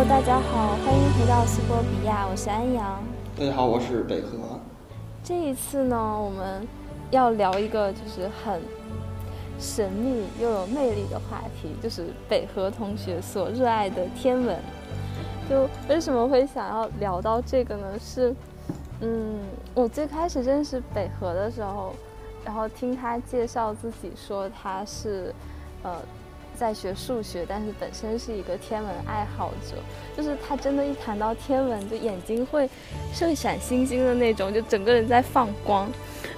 Hello，大家好，欢迎回到斯波比亚，我是安阳。大家好，我是北河。这一次呢，我们要聊一个就是很神秘又有魅力的话题，就是北河同学所热爱的天文。就为什么会想要聊到这个呢？是，嗯，我最开始认识北河的时候，然后听他介绍自己说他是，呃。在学数学，但是本身是一个天文爱好者，就是他真的，一谈到天文，就眼睛会射闪星星的那种，就整个人在放光。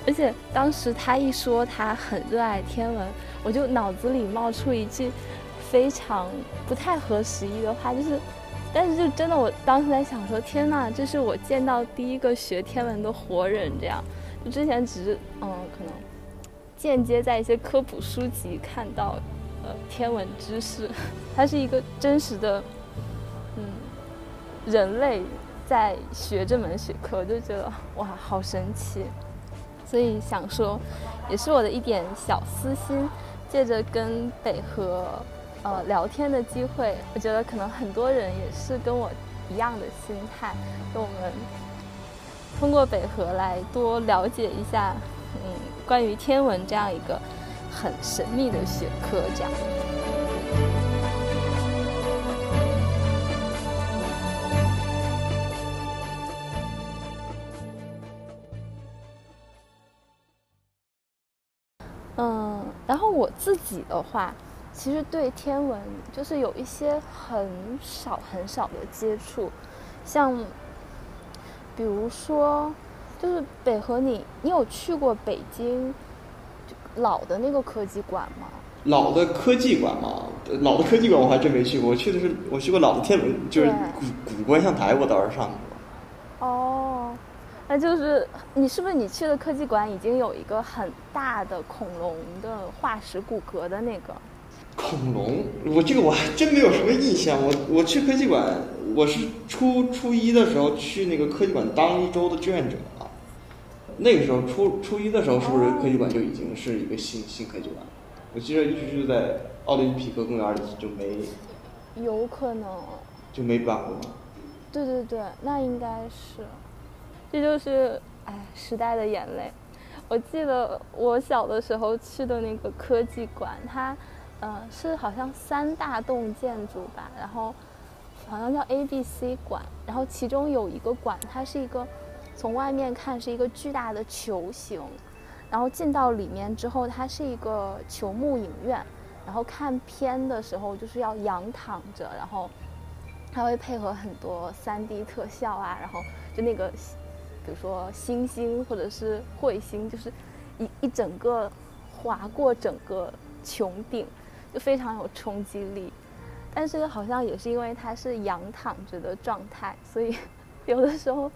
而且当时他一说他很热爱天文，我就脑子里冒出一句非常不太合时宜的话，就是，但是就真的，我当时在想说，天呐，这是我见到第一个学天文的活人，这样。就之前只是嗯，可能间接在一些科普书籍看到。呃，天文知识，它是一个真实的，嗯，人类在学这门学科，我就觉得哇，好神奇，所以想说，也是我的一点小私心，借着跟北河呃聊天的机会，我觉得可能很多人也是跟我一样的心态，跟我们通过北河来多了解一下，嗯，关于天文这样一个。很神秘的学科，这样。嗯，然后我自己的话，其实对天文就是有一些很少很少的接触，像，比如说，就是北河，你你有去过北京？老的那个科技馆吗？老的科技馆吗？老的科技馆我还真没去过。我去的是我去过老的天文，就是古古观象台，我倒是上过。哦，那就是你是不是你去的科技馆已经有一个很大的恐龙的化石骨骼的那个？恐龙？我这个我还真没有什么印象。我我去科技馆，我是初初一的时候去那个科技馆当一周的志愿者。那个时候初初一的时候，是不是科技馆就已经是一个新新科技馆？我记得一直就在奥林匹克公园里就没，有可能就没搬过。对对对，那应该是，这就是哎时代的眼泪。我记得我小的时候去的那个科技馆，它嗯是好像三大栋建筑吧，然后好像叫 A B C 馆，然后其中有一个馆，它是一个。从外面看是一个巨大的球形，然后进到里面之后，它是一个球幕影院，然后看片的时候就是要仰躺着，然后它会配合很多 3D 特效啊，然后就那个，比如说星星或者是彗星，就是一一整个划过整个穹顶，就非常有冲击力。但是好像也是因为它是仰躺着的状态，所以 有的时候。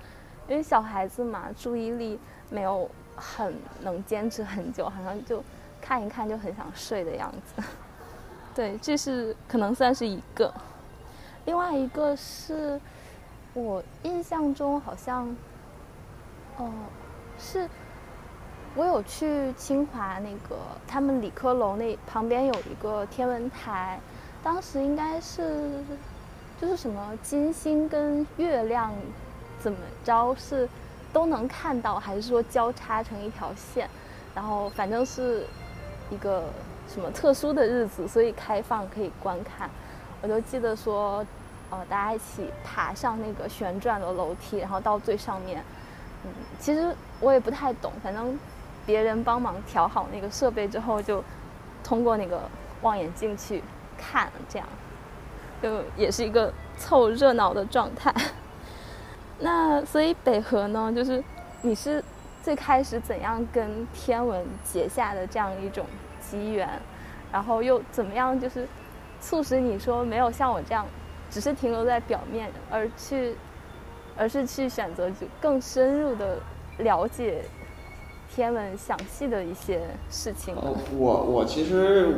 因为小孩子嘛，注意力没有很能坚持很久，好像就看一看就很想睡的样子。对，这是可能算是一个。另外一个是我印象中好像，哦，是我有去清华那个他们理科楼那旁边有一个天文台，当时应该是就是什么金星跟月亮。怎么着是都能看到，还是说交叉成一条线？然后反正是一个什么特殊的日子，所以开放可以观看。我就记得说，呃，大家一起爬上那个旋转的楼梯，然后到最上面。嗯，其实我也不太懂，反正别人帮忙调好那个设备之后，就通过那个望远镜去看，这样就也是一个凑热闹的状态。那所以北河呢，就是你是最开始怎样跟天文结下的这样一种机缘，然后又怎么样就是促使你说没有像我这样，只是停留在表面，而去，而是去选择就更深入的了解天文详细的一些事情。我我其实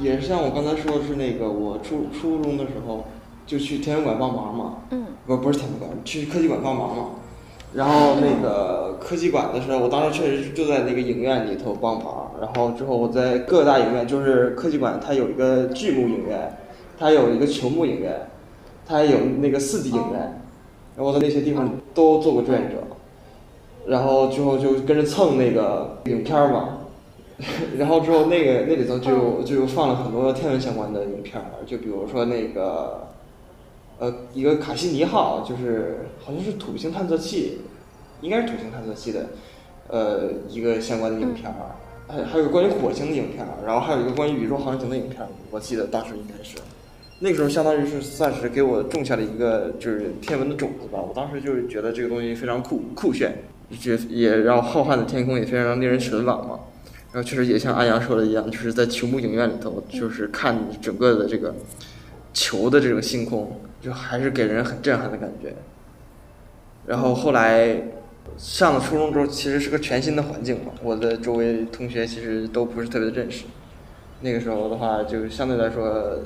也是像我刚才说的是那个我初初中的时候。就去天文馆帮忙嘛，嗯，不不是天文馆，去科技馆帮忙嘛。然后那个科技馆的时候，我当时确实就在那个影院里头帮忙。然后之后我在各大影院，就是科技馆它有一个巨幕影院，它有一个球幕影院，它有那个四 D 影院，然后我在那些地方都做过志愿者，然后之后就跟着蹭那个影片儿嘛，然后之后那个那里头就就放了很多天文相关的影片儿，就比如说那个呃一个卡西尼号，就是好像是土星探测器，应该是土星探测器的呃一个相关的影片儿。还还有关于火星的影片儿，然后还有一个关于宇宙航行的影片儿，我记得当时应该是，那个时候相当于是算是给我种下了一个就是天文的种子吧。我当时就是觉得这个东西非常酷酷炫，觉也让浩瀚的天空也非常令人神往嘛。然后确实也像安阳说的一样，就是在球幕影院里头，就是看整个的这个球的这种星空，就还是给人很震撼的感觉。然后后来。上了初中之后，其实是个全新的环境嘛。我的周围同学其实都不是特别的认识。那个时候的话，就相对来说，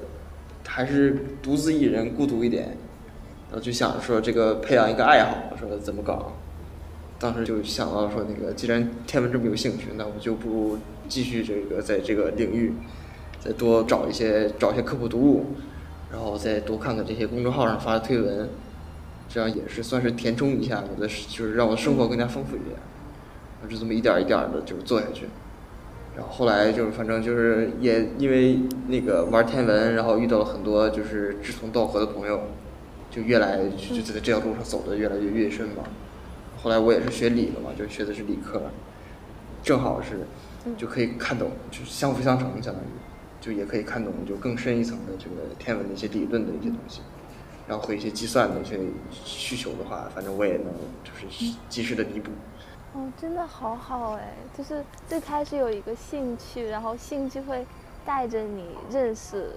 还是独自一人，孤独一点。然后就想说，这个培养一个爱好，说怎么搞？当时就想到说，那个既然天文这么有兴趣，那我就不如继续这个在这个领域，再多找一些找一些科普读物，然后再多看看这些公众号上发的推文。这样也是算是填充一下我的，就是让我的生活更加丰富一点。我就这么一点一点的，就是做下去。然后后来就是反正就是也因为那个玩天文，然后遇到了很多就是志同道合的朋友，就越来就在这条路上走的越来越越深吧。后来我也是学理的嘛，就学的是理科，正好是就可以看懂，就是相辅相成，相当于就也可以看懂就更深一层的这个天文的一些理论的一些东西。然后和一些计算的一些需求的话，反正我也能就是及时的弥补。哦，真的好好哎，就是最开始有一个兴趣，然后兴趣会带着你认识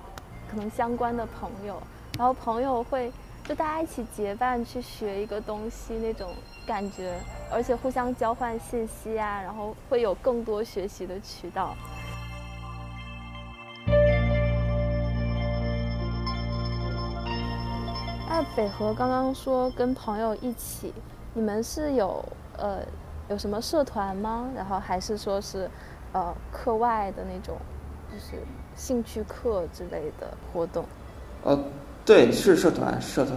可能相关的朋友，然后朋友会就大家一起结伴去学一个东西那种感觉，而且互相交换信息啊，然后会有更多学习的渠道。那北河刚刚说跟朋友一起，你们是有呃有什么社团吗？然后还是说是呃课外的那种，就是兴趣课之类的活动？呃，对，是社团，社团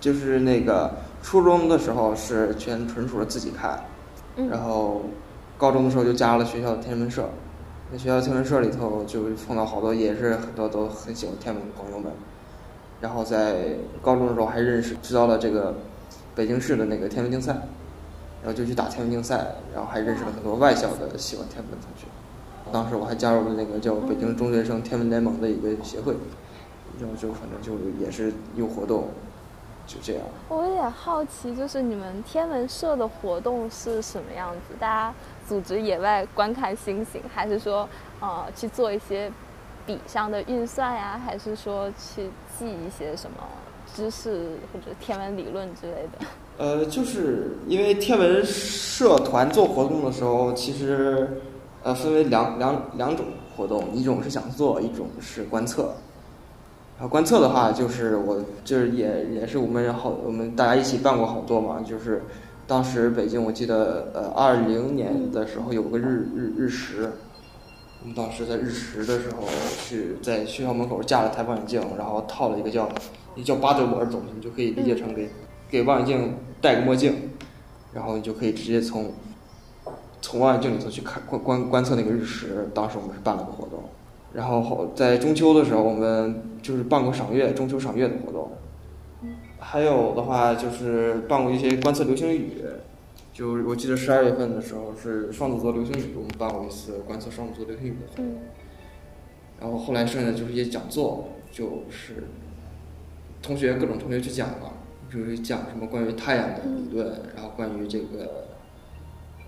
就是那个初中的时候是全纯属的自己看，然后高中的时候就加入了学校的天文社，在学校天文社里头就碰到好多也是很多都很喜欢天文的朋友们。然后在高中的时候还认识知道了这个北京市的那个天文竞赛，然后就去打天文竞赛，然后还认识了很多外校的喜欢天文的同学。当时我还加入了那个叫北京中学生天文联盟的一个协会，然后就反正就也是有活动，就这样。我有点好奇，就是你们天文社的活动是什么样子？大家组织野外观看星星，还是说呃去做一些？笔上的运算呀，还是说去记一些什么知识或者天文理论之类的？呃，就是因为天文社团做活动的时候，其实呃分为两两两种活动，一种是讲座，一种是观测。然后观测的话，就是我就是也也是我们好我们大家一起办过好多嘛，就是当时北京我记得呃二零年的时候有个日日日食。我们当时在日食的时候，去在学校门口架了台望远镜，然后套了一个叫一叫巴德膜的东西，你就可以理解成给给望远镜戴个墨镜，然后你就可以直接从从望远镜里头去看观观观测那个日食。当时我们是办了个活动，然后后在中秋的时候，我们就是办过赏月中秋赏月的活动，还有的话就是办过一些观测流星雨。就我记得十二月份的时候是双子座流星雨，我们办过一次观测双子座流星雨的活动。然后后来剩下的就是一些讲座，就是同学各种同学去讲嘛，就是讲什么关于太阳的理论，然后关于这个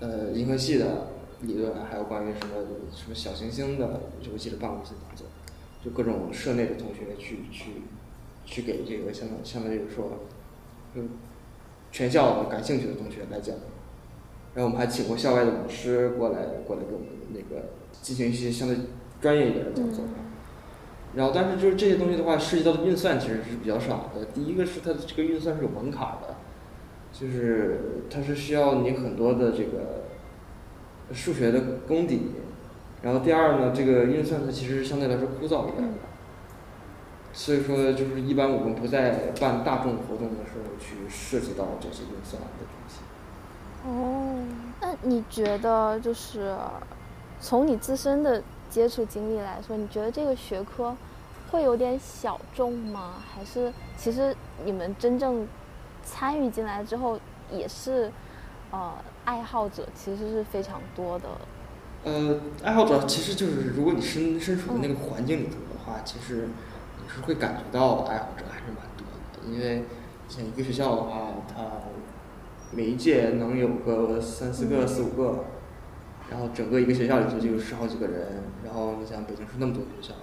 呃银河系的理论，还有关于什么什么小行星的，就我记得办过一次讲座，就各种社内的同学去去去给这个相当相当于说，就，全校感兴趣的同学来讲。然后我们还请过校外的老师过来，过来给我们那个进行一些相对专业一点的讲座。然后，但是就是这些东西的话，涉及到的运算其实是比较少的。第一个是它的这个运算是有门槛的，就是它是需要你很多的这个数学的功底。然后第二呢，这个运算它其实相对来说枯燥一点。所以说就是一般我们不在办大众活动的时候去涉及到这些运算的东西。哦，那你觉得就是从你自身的接触经历来说，你觉得这个学科会有点小众吗？还是其实你们真正参与进来之后，也是呃爱好者其实是非常多的。呃，爱好者其实就是如果你身身处的那个环境里头的话，其实你是会感觉到爱好者还是蛮多的，因为像一个学校的话，它每一届能有个三四个、四五个，然后整个一个学校里头就有十好几个人，然后你想北京市那么多学校，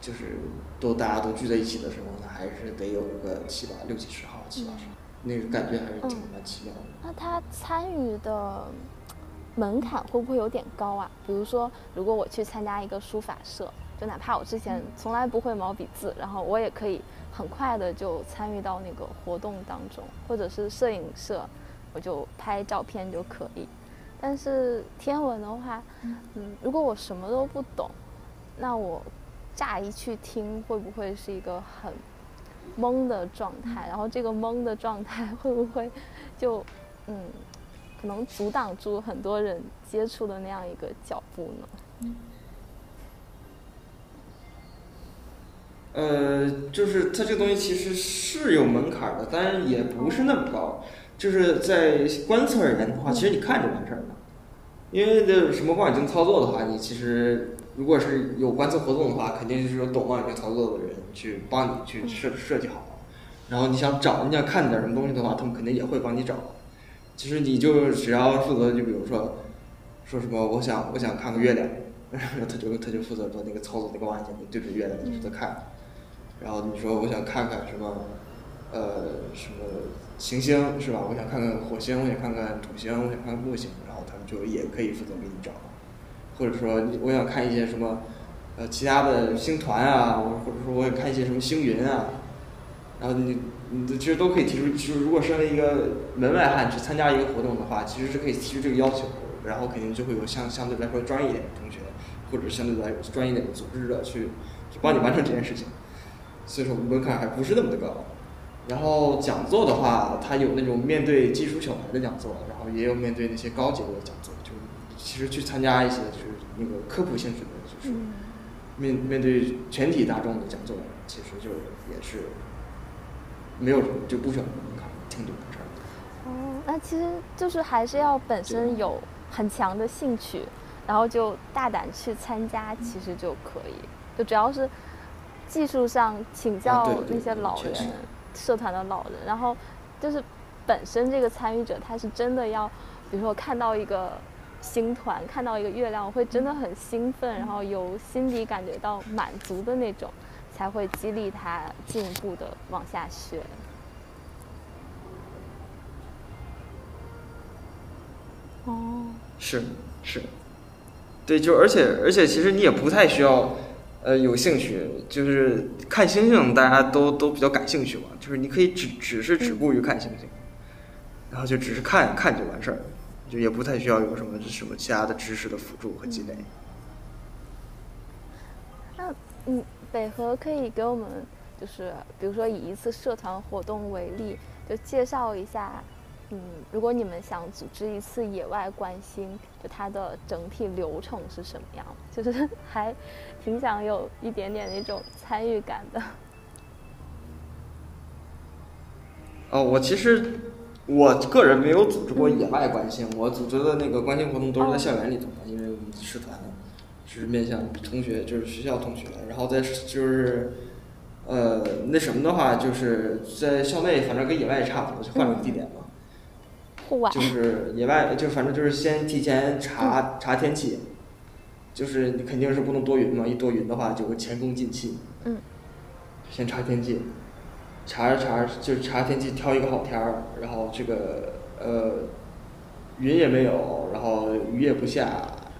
就是都大家都聚在一起的时候，那还是得有个七八六七十号、七八十，那个感觉还是挺蛮奇妙的。那他参与的门槛会不会有点高啊？比如说，如果我去参加一个书法社，就哪怕我之前从来不会毛笔字，然后我也可以很快的就参与到那个活动当中，或者是摄影社，我就拍照片就可以。但是天文的话，嗯，如果我什么都不懂，那我乍一去听，会不会是一个很懵的状态？然后这个懵的状态会不会就嗯，可能阻挡住很多人接触的那样一个脚步呢？呃，就是它这个东西其实是有门槛的，但是也不是那么高。就是在观测而言的话，其实你看就完事儿了。因为这什么望远镜操作的话，你其实如果是有观测活动的话，肯定就是有懂望远镜操作的人去帮你去设设计好。然后你想找你想看点什么东西的话，他们肯定也会帮你找。其实你就只要负责，就比如说说什么，我想我想看个月亮，然 后他就他就负责做那个操作那个望远镜，对着月亮你负责看。然后你说我想看看什么，呃，什么行星是吧？我想看看火星，我想看看土星，我想看看木星，然后他们就也可以负责给你找。或者说我想看一些什么，呃，其他的星团啊，或者说我想看一些什么星云啊，然后你你其实都可以提出，就是如果身为一个门外汉去参加一个活动的话，其实是可以提出这个要求，然后肯定就会有相相对来说专业点的同学，或者相对来专业点的组织者去去帮你完成这件事情。所以说门槛还不是那么的高，然后讲座的话，它有那种面对技术小白的讲座，然后也有面对那些高级的讲座，就其实去参加一些就是那个科普性质的，就是面面对全体大众的讲座，其实就也是没有就不需要门槛，挺多事儿。哦，那其实就是还是要本身有很强的兴趣，然后就大胆去参加，其实就可以，就只要是。技术上请教那些老人，社团的老人，然后就是本身这个参与者他是真的要，比如说看到一个星团，看到一个月亮，我会真的很兴奋，然后由心底感觉到满足的那种，才会激励他进一步的往下学。哦，是是，对，就而且而且其实你也不太需要。呃，有兴趣就是看星星，大家都都比较感兴趣嘛。就是你可以只只是止步于看星星，然后就只是看看就完事儿，就也不太需要有什么什么其他的知识的辅助和积累。那嗯，北河可以给我们就是比如说以一次社团活动为例，就介绍一下。嗯，如果你们想组织一次野外观星，就它的整体流程是什么样？就是 还挺想有一点点那种参与感的。哦，我其实我个人没有组织过野外观星，我组织的那个观星活动都是在校园里头嘛，因为我们社团是面向同学，就是学校同学，然后在就是呃那什么的话，就是在校内，反正跟野外也差不多，就换了个地点嘛。就是野外，就反正就是先提前查查天气，就是你肯定是不能多云嘛，一多云的话就会前功尽弃。嗯。先查天气，查着查着就查天气，挑一个好天儿，然后这个呃云也没有，然后雨也不下，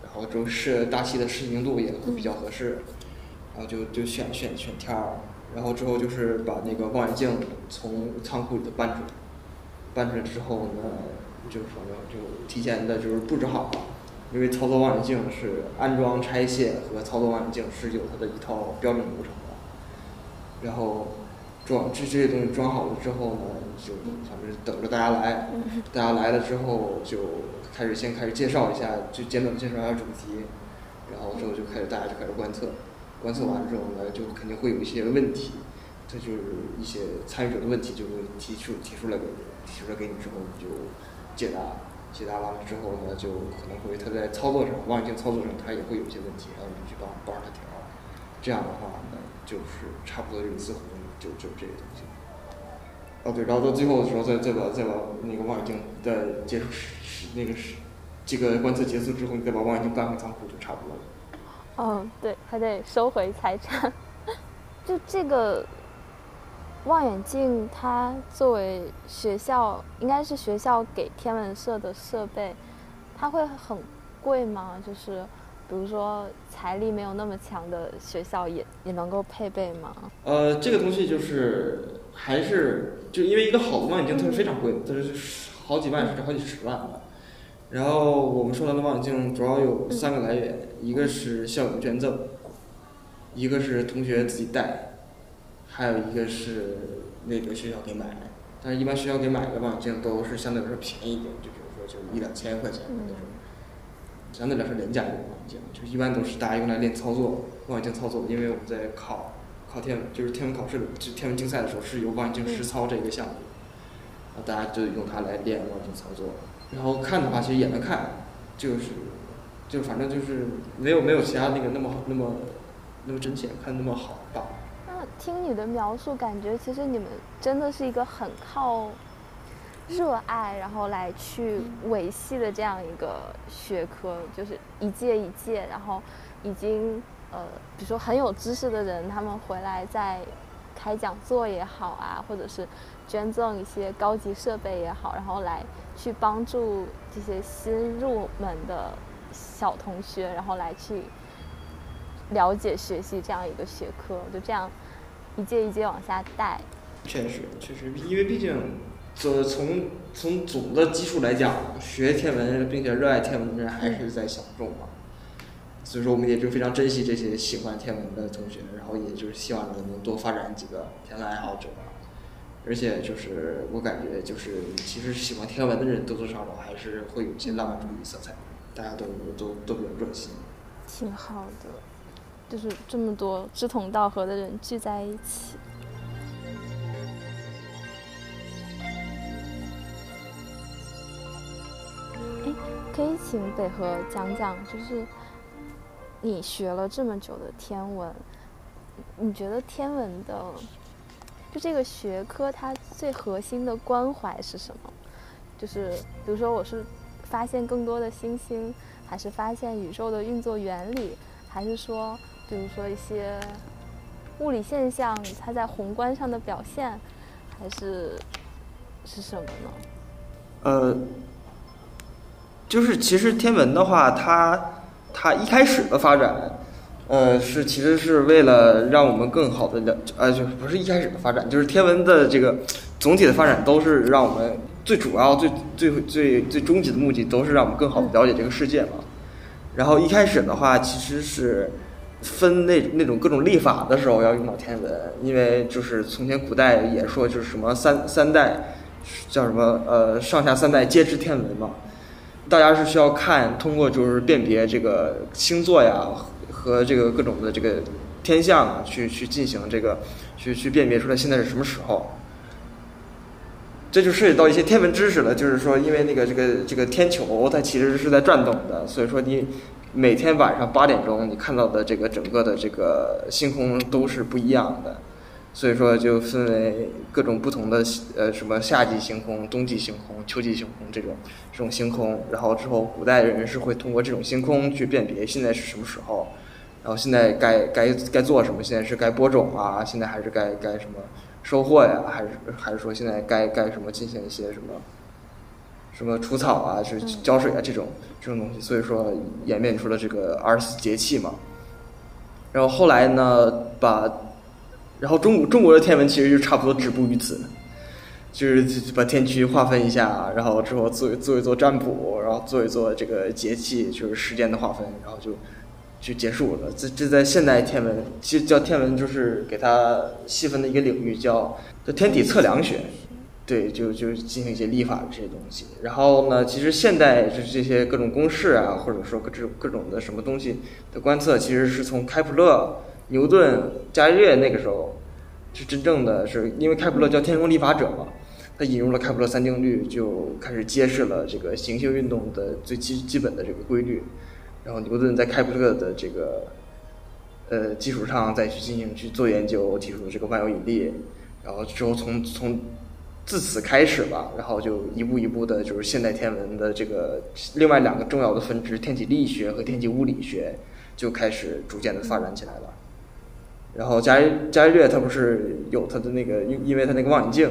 然后就是大气的适应度也比较合适，然后就就选选选天儿，然后之后就是把那个望远镜从仓库里头搬出来，搬出来之后呢。就反正就提前的就是布置好了，因为操作望远镜是安装、拆卸和操作望远镜是有它的一套标准流程的。然后装这这些东西装好了之后呢，就反正等着大家来，大家来了之后就开始先开始介绍一下，就简短的介绍一下主题，然后之后就开始大家就开始观测，观测完之后呢，就肯定会有一些问题，这就是一些参与者的问题就会提出提出来给提出来给你之后你就解答。解答完了之后呢，就可能会他在操作上望远镜操作上他也会有一些问题，然后你去帮帮他调。这样的话呢，就是差不多就似乎就就这些东西。哦对，然后到最后的时候再再把再把那个望远镜在结束时那个时这个观测结束之后，你再把望远镜搬回仓库就差不多了。嗯，对，还得收回财产。就这个。望远镜它作为学校，应该是学校给天文社的设备，它会很贵吗？就是比如说财力没有那么强的学校也也能够配备吗？呃，这个东西就是还是就因为一个好的望远镜它是非常贵的，它是好几万甚至好几十万的。然后我们说到的望远镜主要有三个来源，一个是校友捐赠，一个是同学自己带。还有一个是那个学校给买，但是一般学校给买的望远镜都是相对来说便宜一点，就比如说就一两千块钱那种，相对来说廉价一点望远镜，就一般都是大家用来练操作望远镜操作，因为我们在考考天文就是天文考试就天文竞赛的时候是有望远镜实操这个项目，啊大家就用它来练望远镜操作，然后看的话其实也能看，就是就反正就是没有没有其他那个那么那么那么真切，看那么好吧。听你的描述，感觉其实你们真的是一个很靠热爱，然后来去维系的这样一个学科，就是一届一届，然后已经呃，比如说很有知识的人，他们回来再开讲座也好啊，或者是捐赠一些高级设备也好，然后来去帮助这些新入门的小同学，然后来去了解学习这样一个学科，就这样。一届一届往下带，确实确实，因为毕竟，就从从总的基础来讲，学天文并且热爱天文的人还是在小众嘛。所以说，我们也就非常珍惜这些喜欢天文的同学，然后也就是希望能多发展几个天文爱好者。而且就是我感觉，就是其实喜欢天文的人多多少少还是会有一些浪漫主义色彩，大家都都都比较热心。挺好的。就是这么多志同道合的人聚在一起。哎，可以请北河讲讲，就是你学了这么久的天文，你觉得天文的就这个学科它最核心的关怀是什么？就是比如说，我是发现更多的星星，还是发现宇宙的运作原理，还是说？比如说一些物理现象，它在宏观上的表现，还是是什么呢？呃，就是其实天文的话，它它一开始的发展，呃，是其实是为了让我们更好的了，呃，就不是一开始的发展，就是天文的这个总体的发展都是让我们最主要、最最最最终极的目的都是让我们更好的了解这个世界嘛。然后一开始的话，其实是。分那那种各种历法的时候要用到天文，因为就是从前古代也说就是什么三三代，叫什么呃上下三代皆知天文嘛，大家是需要看通过就是辨别这个星座呀和这个各种的这个天象啊去去进行这个去去辨别出来现在是什么时候，这就涉及到一些天文知识了，就是说因为那个这个这个天球它其实是在转动的，所以说你。每天晚上八点钟，你看到的这个整个的这个星空都是不一样的，所以说就分为各种不同的呃什么夏季星空、冬季星空、秋季星空这种这种星空，然后之后古代人是会通过这种星空去辨别现在是什么时候，然后现在该该该做什么，现在是该播种啊，现在还是该该什么收获呀，还是还是说现在该该什么进行一些什么。什么除草啊，是浇水啊，这种这种东西，所以说演变出了这个二十四节气嘛。然后后来呢，把，然后中国中国的天文其实就差不多止步于此，就是把天区划分一下，然后之后做做一做占卜，然后做一做这个节气，就是时间的划分，然后就就结束了。这这在现代天文，其实叫天文，就是给它细分的一个领域，叫叫天体测量学。对，就就进行一些立法的这些东西。然后呢，其实现代就是这些各种公式啊，或者说各种各种的什么东西的观测，其实是从开普勒、牛顿、伽利略那个时候，是真正的是因为开普勒叫天空立法者嘛，他引入了开普勒三定律，就开始揭示了这个行星运动的最基基本的这个规律。然后牛顿在开普勒的这个呃基础上再去进行去做研究，提出这个万有引力。然后之后从从自此开始吧，然后就一步一步的，就是现代天文的这个另外两个重要的分支——天体力学和天体物理学，就开始逐渐的发展起来了。然后伽利伽利略他不是有他的那个，因因为他那个望远镜，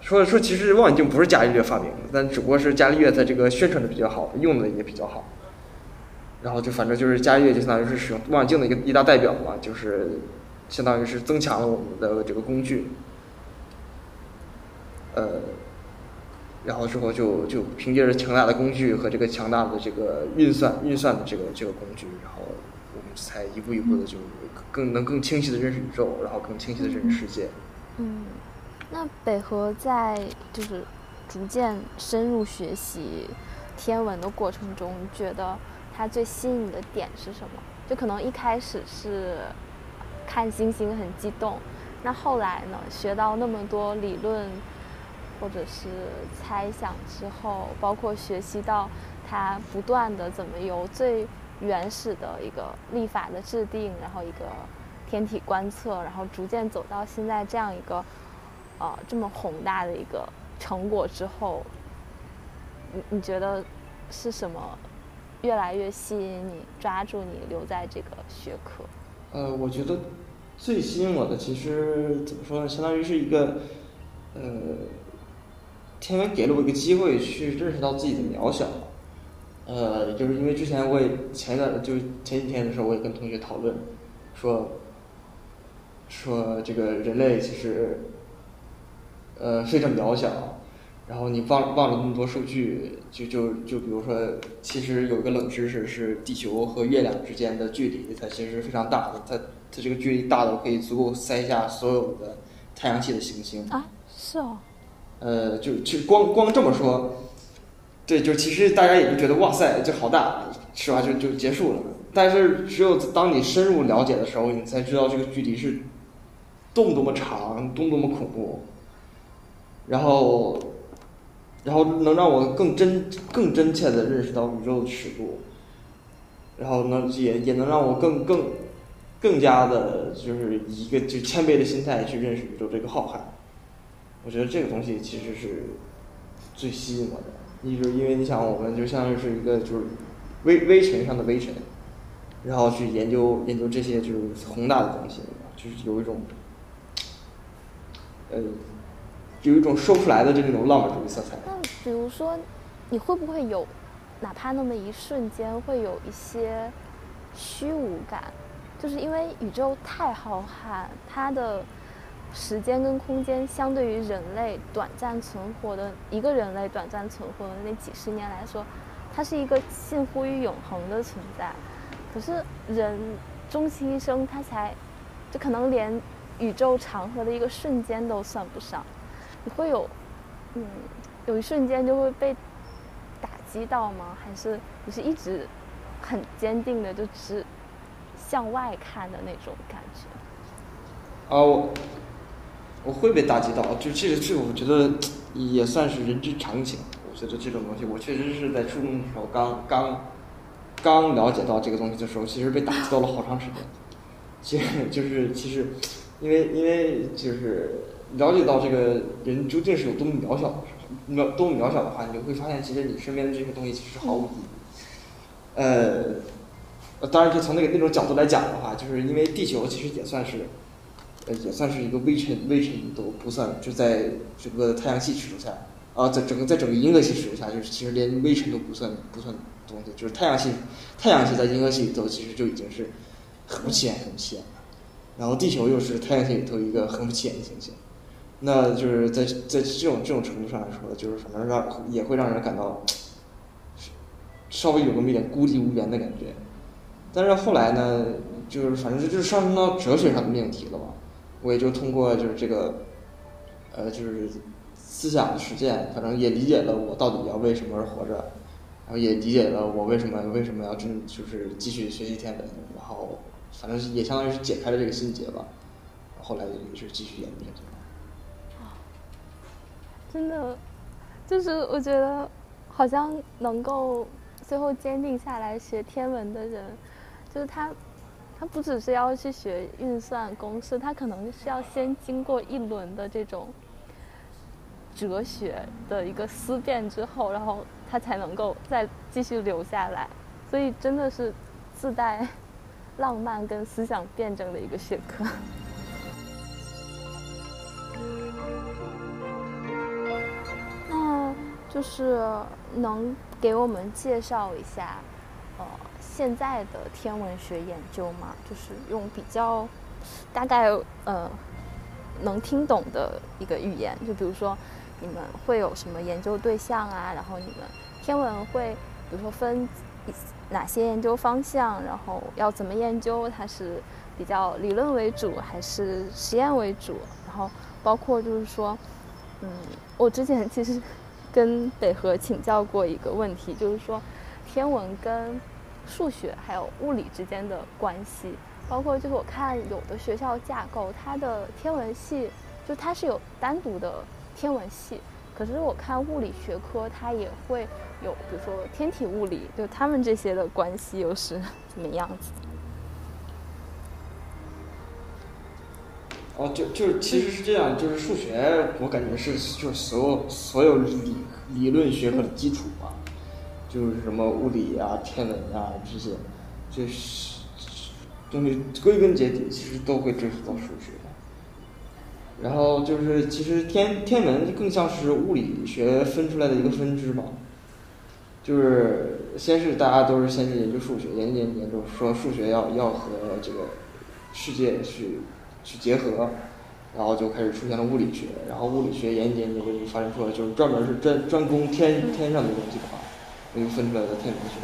说说其实望远镜不是伽利略发明的，但只不过是伽利略他这个宣传的比较好，用的也比较好。然后就反正就是伽利略就相当于是使用望远镜的一个一大代表嘛，就是相当于是增强了我们的这个工具。呃，然后之后就就凭借着强大的工具和这个强大的这个运算运算的这个这个工具，然后我们才一步一步的就更能更清晰的认识宇宙，然后更清晰的认识世界。嗯，那北河在就是逐渐深入学习天文的过程中，觉得它最吸引你的点是什么？就可能一开始是看星星很激动，那后来呢，学到那么多理论。或者是猜想之后，包括学习到它不断的怎么由最原始的一个立法的制定，然后一个天体观测，然后逐渐走到现在这样一个呃这么宏大的一个成果之后，你你觉得是什么越来越吸引你，抓住你留在这个学科？呃，我觉得最吸引我的其实怎么说呢，相当于是一个呃。天文给了我一个机会去认识到自己的渺小，呃，就是因为之前我也前一段就前几天的时候，我也跟同学讨论，说，说这个人类其实，呃，非常渺小，然后你忘忘了那么多数据，就就就比如说，其实有一个冷知识是地球和月亮之间的距离，它其实是非常大的，它它这个距离大到可以足够塞下所有的太阳系的行星啊，是哦。呃，就就光光这么说，对，就其实大家也就觉得哇塞，这好大，是吧？就就结束了。但是只有当你深入了解的时候，你才知道这个距离是多么多么长，多么多么恐怖。然后，然后能让我更真、更真切的认识到宇宙的尺度，然后能也也能让我更更更加的，就是以一个就谦卑的心态去认识宇宙这个浩瀚。我觉得这个东西其实是最吸引我的，一是因为你想，我们就相当于是一个就是微微尘上的微尘，然后去研究研究这些就是宏大的东西，就是有一种呃有一种说不出来的这种浪漫主义色彩。那比如说，你会不会有哪怕那么一瞬间会有一些虚无感？就是因为宇宙太浩瀚，它的。时间跟空间相对于人类短暂存活的一个人类短暂存活的那几十年来说，它是一个近乎于永恒的存在。可是人终其一生，他才就可能连宇宙长河的一个瞬间都算不上。你会有嗯，有一瞬间就会被打击到吗？还是你是一直很坚定的，就只向外看的那种感觉？哦。我会被打击到，就这个这个，我觉得也算是人之常情。我觉得这种东西，我确实是在初中的时候刚刚刚了解到这个东西的时候，其实被打击到了好长时间。其实就是其实，因为因为就是了解到这个人究竟是有多么渺小的时候，渺多么渺小的话，你就会发现，其实你身边的这些东西其实毫无意义。呃，当然，就从那个那种角度来讲的话，就是因为地球其实也算是。呃，也算是一个微尘，微尘都不算，就在整个太阳系尺度下，啊，在整个在整个银河系尺度下，就是其实连微尘都不算，不算东西。就是太阳系，太阳系在银河系里头其实就已经是很不起眼、很不起眼。然后地球又是太阳系里头一个很不起眼的行星，那就是在在这种这种程度上来说，就是反正让也会让人感到 稍微有那么一点孤立无援的感觉。但是后来呢，就是反正这就是上升到哲学上的命题了吧，我也就通过就是这个，呃，就是思想的实践，反正也理解了我到底要为什么而活着，然后也理解了我为什么为什么要真就是继续学习天文，然后反正也相当于是解开了这个心结吧。后来也是继续研究下去。真的，就是我觉得好像能够最后坚定下来学天文的人，就是他，他不只是要去学运算公式，他可能是要先经过一轮的这种哲学的一个思辨之后，然后他才能够再继续留下来。所以真的是自带 浪漫跟思想辩证的一个学科。那就是能给我们介绍一下，呃，现在的天文学研究嘛？就是用比较大概呃能听懂的一个语言，就比如说你们会有什么研究对象啊？然后你们天文会比如说分哪些研究方向？然后要怎么研究？它是比较理论为主还是实验为主？然后包括就是说，嗯，我之前其实。跟北河请教过一个问题，就是说，天文跟数学还有物理之间的关系，包括就是我看有的学校架构，它的天文系就它是有单独的天文系，可是我看物理学科它也会有，比如说天体物理，就他们这些的关系又是怎么样子？哦，就就其实是这样，就是数学，我感觉是就是所有所有理理论学科的基础嘛，就是什么物理啊、天文啊这些，就是东西归根结底其实都会追溯到数学。然后就是其实天天文更像是物理学分出来的一个分支嘛，就是先是大家都是先去研究数学，研究研究研究，说数学要要和这个世界去。去结合，然后就开始出现了物理学，然后物理学研究研究就发展出来，就是专门是专专攻天天上的东西的话，那就分出来了天文学。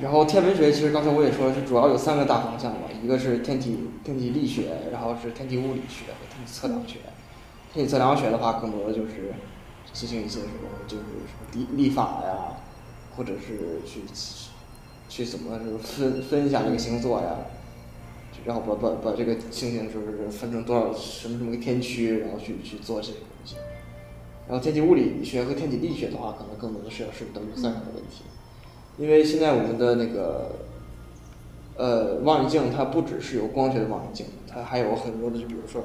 然后天文学其实刚才我也说了，是主要有三个大方向嘛，一个是天体天体力学，然后是天体物理学和天体测量学。天体测量学的话，更多的就是进行一些什么，就是历历法呀，或者是去去怎么就分分一下这个星座呀。然后把把把这个星星就是分成多少什么什么个天区，然后去去做这些东西。然后天体物理学和天体力学的话，可能更多的是要涉及到运算上的问题。因为现在我们的那个呃望远镜，它不只是有光学的望远镜，它还有很多的，就比如说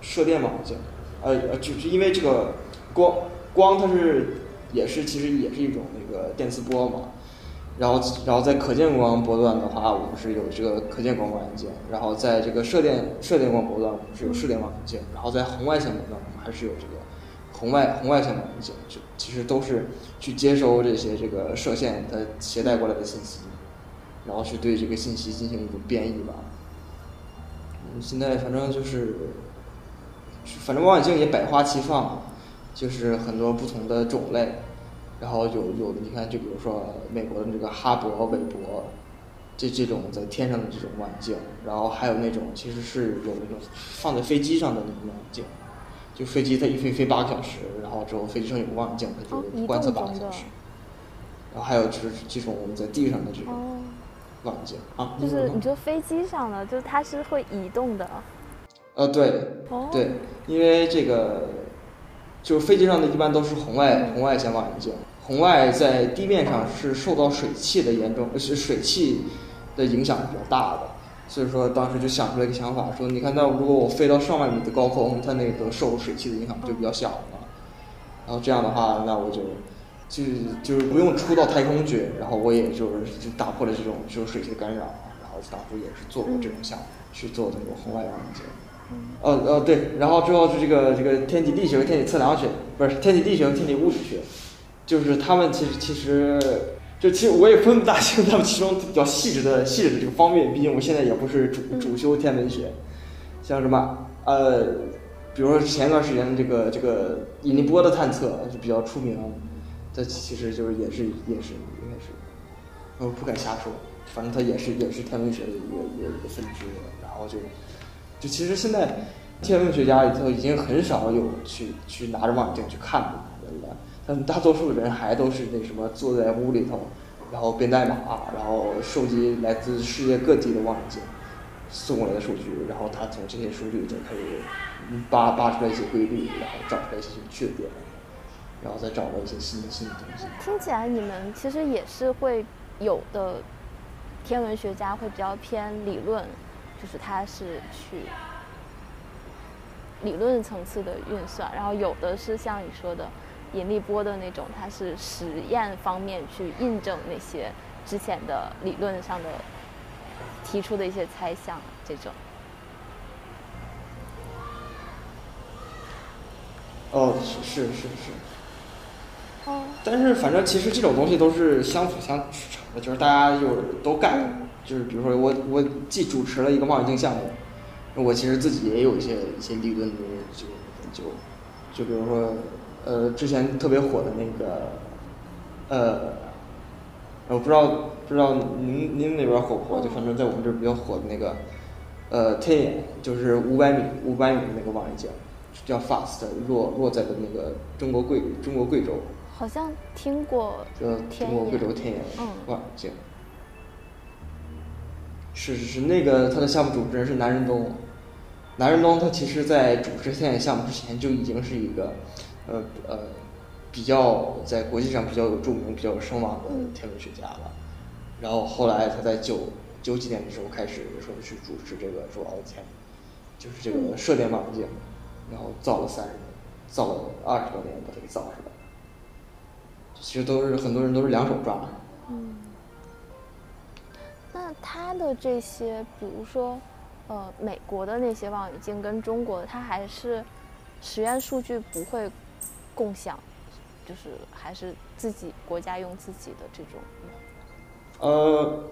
射电望远镜。呃呃，就是因为这个光光它是也是其实也是一种那个电磁波嘛。然后，然后在可见光波段的话，我们是有这个可见光望远镜；然后在这个射电射电光波段，我们是有射电望远镜；然后在红外线波段，我们还是有这个红外红外线望远镜。就其实都是去接收这些这个射线它携带过来的信息，然后去对这个信息进行一种编译吧。现在反正就是，反正望远镜也百花齐放，就是很多不同的种类。然后有有的你看，就比如说美国的这个哈勃、韦伯，这这种在天上的这种望远镜，然后还有那种其实是有那种放在飞机上的那种望远镜，就飞机它一飞飞八个小时，然后之后飞机上有个望远镜，它就观测八个小时。然后还有就是这种我们在地上的这种望远镜啊，就是你说飞机上的，就是它是会移动的。呃，对，对，因为这个就是飞机上的一般都是红外红外线望远镜。红外在地面上是受到水汽的严重，是水汽的影响比较大的，所以说当时就想出来一个想法，说你看，那如果我飞到上万米的高空，它那个受水汽的影响不就比较小了，然后这样的话，那我就就就是不用出到太空去，然后我也就是就打破了这种就是水汽的干扰，然后当初也是做过这种项目，去做那个红外望远镜。呃呃对，然后之后是这个这个天体力学和天体测量学，不是天体力学和天体物理学。就是他们其实其实，就其实我也分不大清他们其中比较细致的细致的这个方面，毕竟我现在也不是主主修天文学，像什么呃，比如说前一段时间这个这个引力波的探测就比较出名，这其实就是也是也是应该是，我不敢瞎说，反正它也是也是天文学的一个一个一个分支，然后就就其实现在天文学家里头已经很少有去去拿着望远镜去看的人了，但大多数人还都是那什么坐在屋里头，然后编代码，然后收集来自世界各地的望远镜送过来的数据，然后他从这些数据中可以扒扒出来一些规律，然后找出来一些有趣的点，然后再找到一些新的新的东西。听起来你们其实也是会有的，天文学家会比较偏理论，就是他是去理论层次的运算，然后有的是像你说的引力波的那种，它是实验方面去印证那些之前的理论上的提出的一些猜想这种。哦，是是是是。哦，但是反正其实这种东西都是相辅相成的，就是大家就是都干，就是比如说我我既主持了一个望远镜项目，我其实自己也有一些一些理论的这个研究，就比如说呃之前特别火的那个呃，我不知道不知道您您那边火不火，就反正在我们这儿比较火的那个呃天眼，就是五百米五百米的那个望远镜，叫 FAST，落落在了那个中国贵中国贵州。好像听过叫天中国贵州，天眼嗯望远镜。是是是，那个他的项目主持人是南仁东，南仁东他其实在主持天眼项目之前就已经是一个，呃呃，比较在国际上比较有著名、比较有声望的嗯天文学家了。然后后来他在九九几年的时候开始说去主持这个说哦天，就是这个射电望远镜，然后造了三十年，造了二十多年把它给造出来。其实都是很多人都是两手抓。嗯。那他的这些，比如说，呃，美国的那些望远镜跟中国的，它还是实验数据不会共享，就是还是自己国家用自己的这种。呃，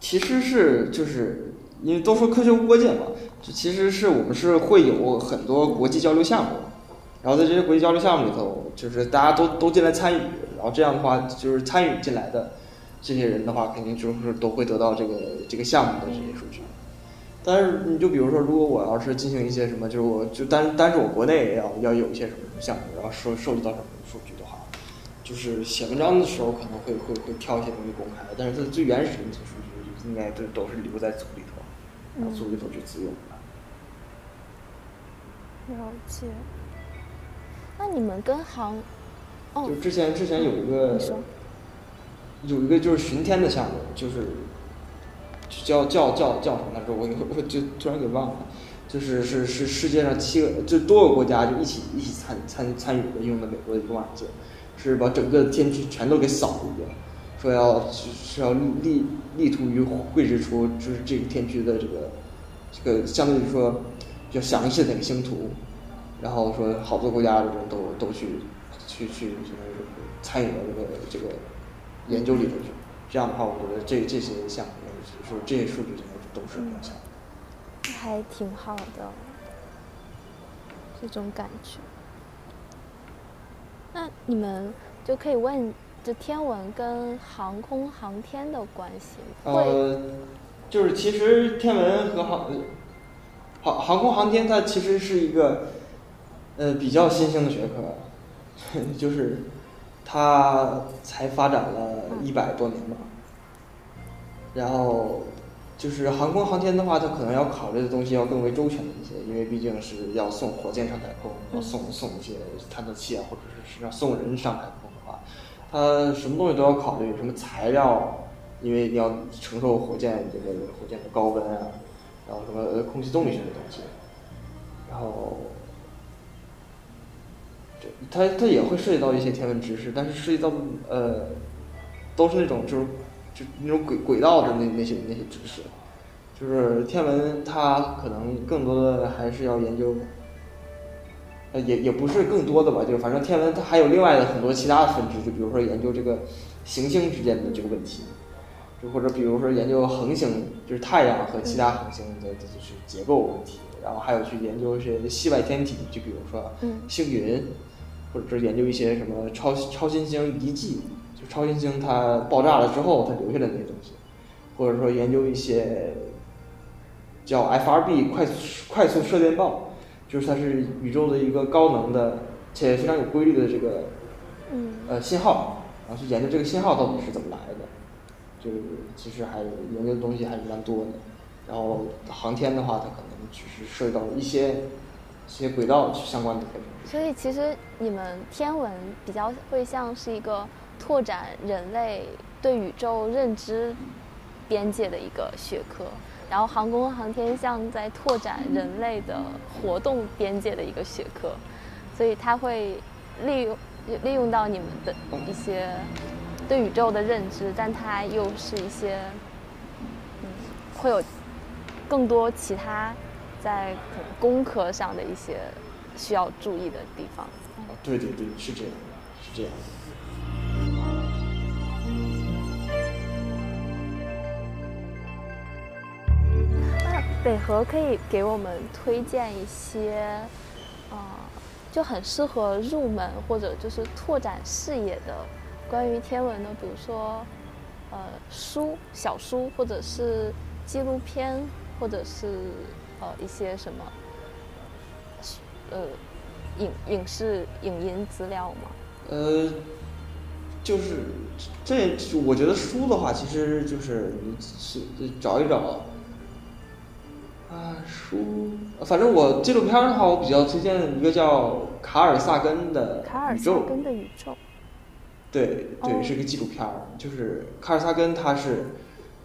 其实是就是因为都说科学无国界嘛，就其实是我们是会有很多国际交流项目，然后在这些国际交流项目里头，就是大家都都进来参与，然后这样的话，就是参与进来的这些人的话，肯定就是都会得到这个这个项目的这些数据。但是你就比如说，如果我要是进行一些什么，就是我就单单是我国内要要有一些什么项目，然后收收集到什么数据的话，就是写文章的时候可能会会会挑一些东西公开，但是它最原始的那些数据应该都都是留在组里头，然后组里头去自用的。了解。那你们跟行，哦就，之前之前有一个有一个就是巡天的项目，就是叫叫叫叫什么来着？我我就突然给忘了。就是是是世界上七个就多个国家就一起一起参参参与的用的美国的一个望远镜，是把整个天区全都给扫了一遍，说要是要力力图于绘制出就是这个天区的这个这个相对于说比较详细的那个星图，然后说好多国家的人都都去去去相当于参与到这个这个研究里头去。这样的话，我觉得这这些项目，就是这些数据应该都是共享的。还挺好的，这种感觉。那你们就可以问，就天文跟航空航天的关系，呃，就是其实天文和航航航空航天它其实是一个呃比较新兴的学科，就是它才发展了一百多年吧。然后就是航空航天的话，它可能要考虑的东西要更为周全一些，因为毕竟是要送火箭上太空，要送送一些探测器啊，或者是是要送人上太空的话，它什么东西都要考虑，什么材料，因为你要承受火箭这个火箭的高温啊，然后什么空气动力学的东西，然后这它它也会涉及到一些天文知识，但是涉及到呃都是那种就是就那种轨轨道的那那些那些知识，就是天文它可能更多的还是要研究。呃，也也不是更多的吧，就是反正天文它还有另外的很多其他的分支，就比如说研究这个行星之间的这个问题，就或者比如说研究恒星，就是太阳和其他恒星的的就是结构问题，然后还有去研究一些系外天体，就比如说嗯星云，或者是研究一些什么超超新星遗迹，就超新星它爆炸了之后它留下的那些东西，或者说研究一些叫 FRB 快速快速射电暴，就是它是宇宙的一个高能的且非常有规律的这个嗯呃信号，然后去研究这个信号到底是怎么来的，就是其实还研究的东西还是蛮多的。然后航天的话，它可能只是涉及到一些一些轨道相关的。所以其实你们天文比较会像是一个拓展人类对宇宙认知边界的一个学科，然后航空航天像在拓展人类的活动边界的一个学科，所以它会利用利用到你们的一些对宇宙的认知，但它又是一些会有更多其他在工科上的一些需要注意的地方。啊，对对对，是这样，是这样。那北河可以给我们推荐一些，呃，就很适合入门或者就是拓展视野的关于天文的，比如说，呃，书、小书，或者是纪录片，或者是呃一些什么，呃，影影视、影音资料吗？呃，就是这，我觉得书的话，其实就是你是找一找。啊，书，反正我纪录片的话，我比较推荐一个叫卡尔萨根的卡尔萨宇宙。根的宇宙。对对，哦是个纪录片儿，就是卡尔萨根，他是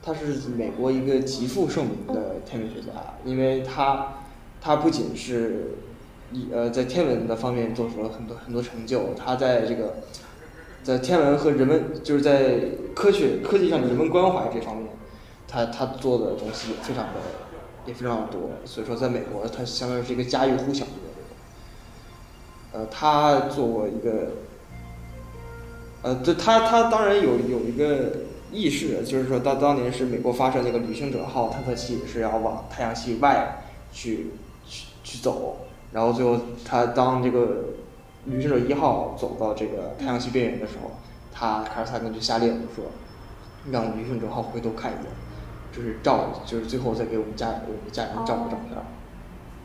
他是美国一个极负盛名的天文学家，因为他他不仅是一呃在天文的方面做出了很多很多成就，他在这个在天文和人文就是在科学科技上的人文关怀这方面，他他做的东西非常的也非常多，所以说在美国他相当于是一个家喻户晓的人物。呃，他做过一个呃，这他他当然有有一个意识，就是说当当年是美国发射那个旅行者号探测器是要往太阳系外去去去走，然后最后他当这个旅行者一号走到这个太阳系边缘的时候，他卡尔萨根就下令说，让旅行者号回头看一眼，就是照，就是最后再给我们家我们家人照个照片儿。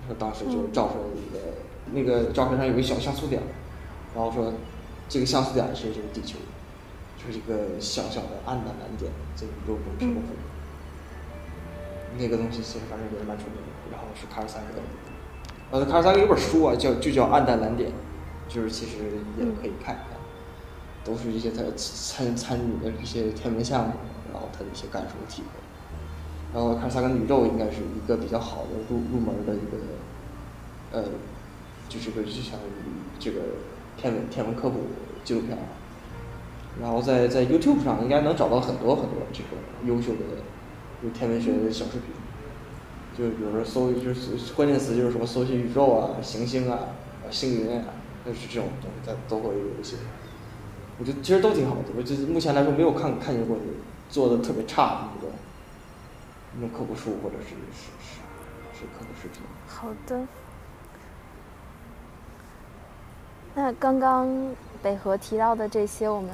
说当时就照出来一个，那个照片上有个小像素点儿，然后说这个像素点是这个地球，就是一个小小的暗淡蓝点，在宇宙中飘过。那个东西其实反正也是蛮出名的。然后是卡尔萨根，呃，卡尔萨根有本书啊，叫就叫《暗淡蓝点》，就是其实也可以看一看，都是一些他参参与的一些天文项目，然后他的一些感受和体会。然后卡尔萨根宇宙应该是一个比较好的入入门的一个，呃，就是个就相当于这个天文天文科普纪录片。然后在在 YouTube 上应该能找到很多很多这个优秀的就天文学的小视频，就比如说搜就是关键词就是什么搜寻宇宙啊、行星啊、星云啊，就是这种东西，它都会有一些。我觉得其实都挺好的，我觉得目前来说没有看看见过做的特别差的那种那种科普书或者是是是是科普视频。好的。那刚刚北河提到的这些，我们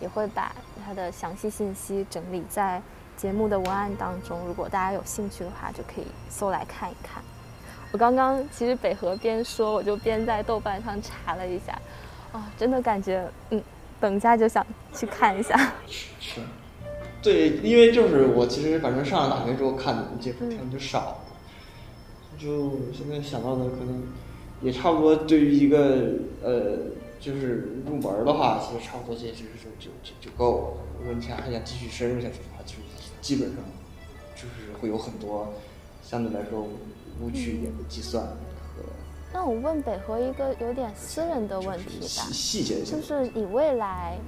也会把它的详细信息整理在节目的文案当中。如果大家有兴趣的话，就可以搜来看一看。我刚刚其实北河边说，我就边在豆瓣上查了一下，啊、真的感觉，嗯，等一下就想去看一下。是，对，因为就是我其实反正上了大学之后看的这部片就少了，就现在想到的可能也差不多。对于一个呃，就是入门的话，其实差不多这些知识就就就就够了。如果你想还想继续深入下去的话，就是基本上就是会有很多相对来说无趣一点的计算和那我问北河一个有点私人的问题吧，细细节就是你未来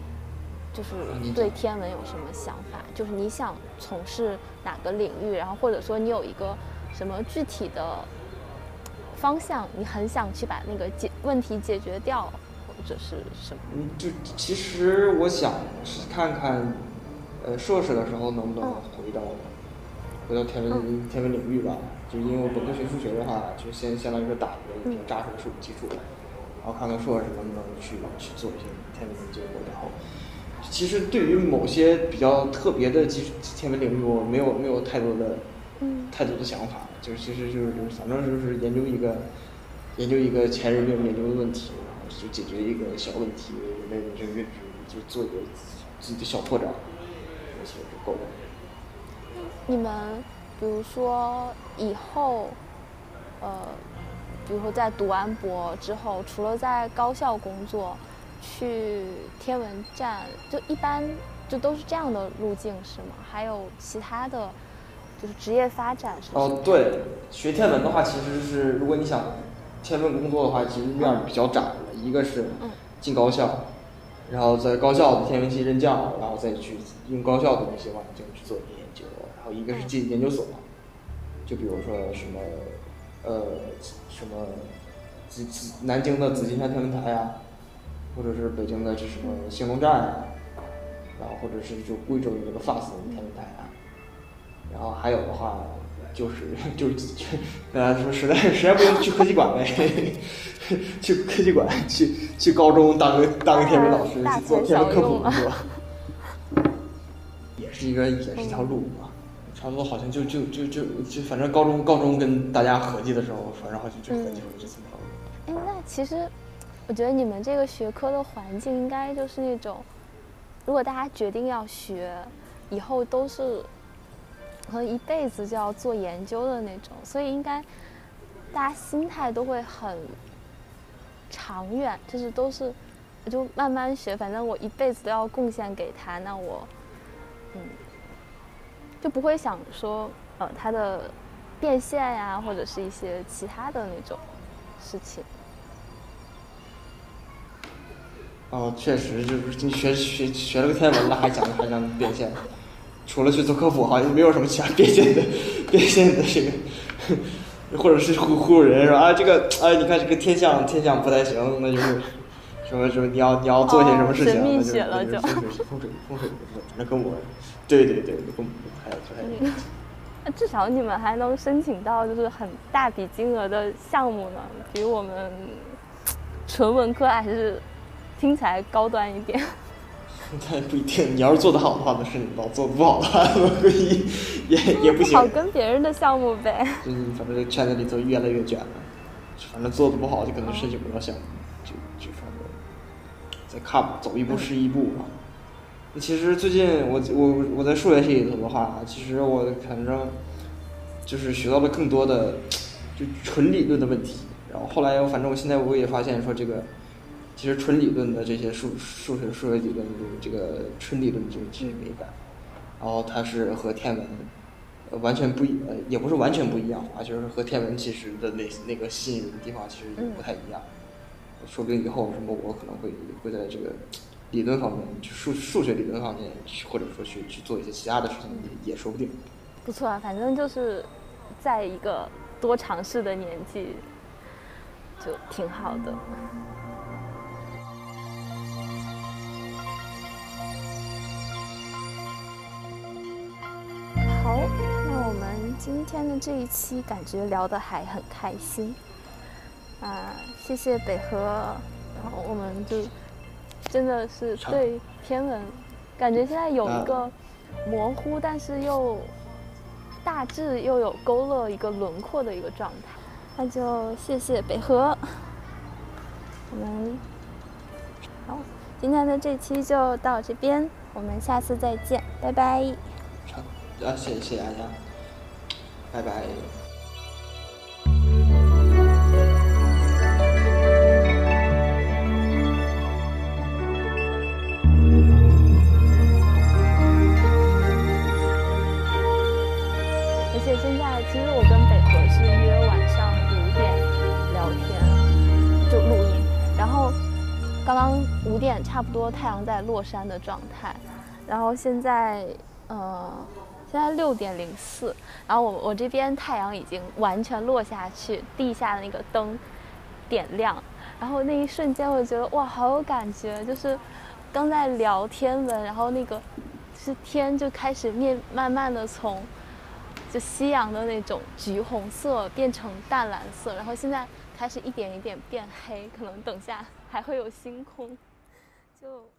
就是你对天文有什么想法？就是你想从事哪个领域，然后或者说你有一个什么具体的方向，你很想去把那个解问题解决掉，或者是什么？嗯，就其实我想是看看，呃，硕士的时候能不能回到、回到天文、天文领域吧。就因为我本科学数学的话，就先相当于是打一个比较扎实的数理基础，然后看看硕士能不能去去做一些天文研究，然后其实对于某些比较特别的基天文领域，我没有没有太多的嗯太多的想法，就是其实就是就是反正就是研究一个研究一个前人没有研究的问题，然后就解决一个小问题，人类人生认知就做一个自己的小破绽，我觉得就够了。你们比如说以后，呃，比如说在读完博之后，除了在高校工作，去天文站，就一般就都是这样的路径是吗？还有其他的，就是职业发展是吗？哦，对，学天文的话，其实是如果你想天文工作的话，其实面比较窄的。一个是嗯进高校，然后在高校的天文系任教，然后再去用高校的那些望远镜去做一些研究。然后一个是进研究所，就比如说什么呃什么紫紫南京的紫金山天文台呀、或者是北京的这什么兴隆站呀、然后或者是就贵州的这个 FAST 天文台啊，然后还有的话就是就是去大家说实在实在不行去科技馆呗，去科技馆去去高中当个当个天文老师去做天文科普小用啊是吧？也是一个也是一条路嘛，差不多好像就就就就就反正高中高中跟大家合计的时候，反正好像就合计出这这么条路。哎，那其实我觉得你们这个学科的环境应该就是那种，如果大家决定要学，以后都是可能一辈子就要做研究的那种，所以应该大家心态都会很长远，就是都是就慢慢学，反正我一辈子都要贡献给他，那我嗯就不会想说呃他的变现呀，或者是一些其他的那种事情。哦，确实就是你学学学了个天文了，还想还想变现，除了去做科普，好像没有什么其他变现的 变现的这个，或者是忽忽悠人说啊，这个哎，你看这个天象天象不太行，那就是什么什么你要你要做些什么事情，哦神秘那就是学了那就风水风水风水反正跟我，对对对，跟我不太不太一样。那至少你们还能申请到就是很大笔金额的项目呢，比我们纯文科还是听起来高端一点。但不一定，你要是做得好的话，能申请到；做得不好的话，可 以也也不行好。跟别人的项目呗。嗯，反正这圈子里头越来越卷了，反正做的不好就可能申请不到项目，就就反正再看吧，走一步是一步吧。其实最近我我我在数学系里头的话，其实我反正就是学到了更多的就纯理论的问题。然后后来我反正我现在我也发现说这个，其实纯理论的这些数数学数学理论就是这个纯理论这个这些美感，然后它是和天文完全不一呃也不是完全不一样啊，就是和天文其实的那那个吸引人的地方其实不太一样。说不定以后什么我可能会会在这个理论方面，就数数学理论方面，或者说去去做一些其他的事情也也说不定。不错啊，反正就是在一个多尝试的年纪，就挺好的。好，那我们今天的这一期感觉聊得还很开心啊，谢谢北河，然后我们就真的是对天文感觉现在有啊一个模糊，但是又大致又有勾勒一个轮廓的一个状态。那就谢谢北河，我们好，今天的这期就到这边，我们下次再见，拜拜。成啊，谢谢谢谢大家，拜拜。而且现在其实我跟北河是约晚上五点聊天，就录音。然后刚刚五点差不多太阳在落山的状态，然后现在呃现在六点零四，然后我我这边太阳已经完全落下去，地下的那个灯点亮，然后那一瞬间我觉得哇好有感觉，就是刚在聊天文，然后那个是天就开始面慢慢的从。就夕阳的那种橘红色变成淡蓝色，然后现在开始一点一点变黑，可能等下还会有星空，就。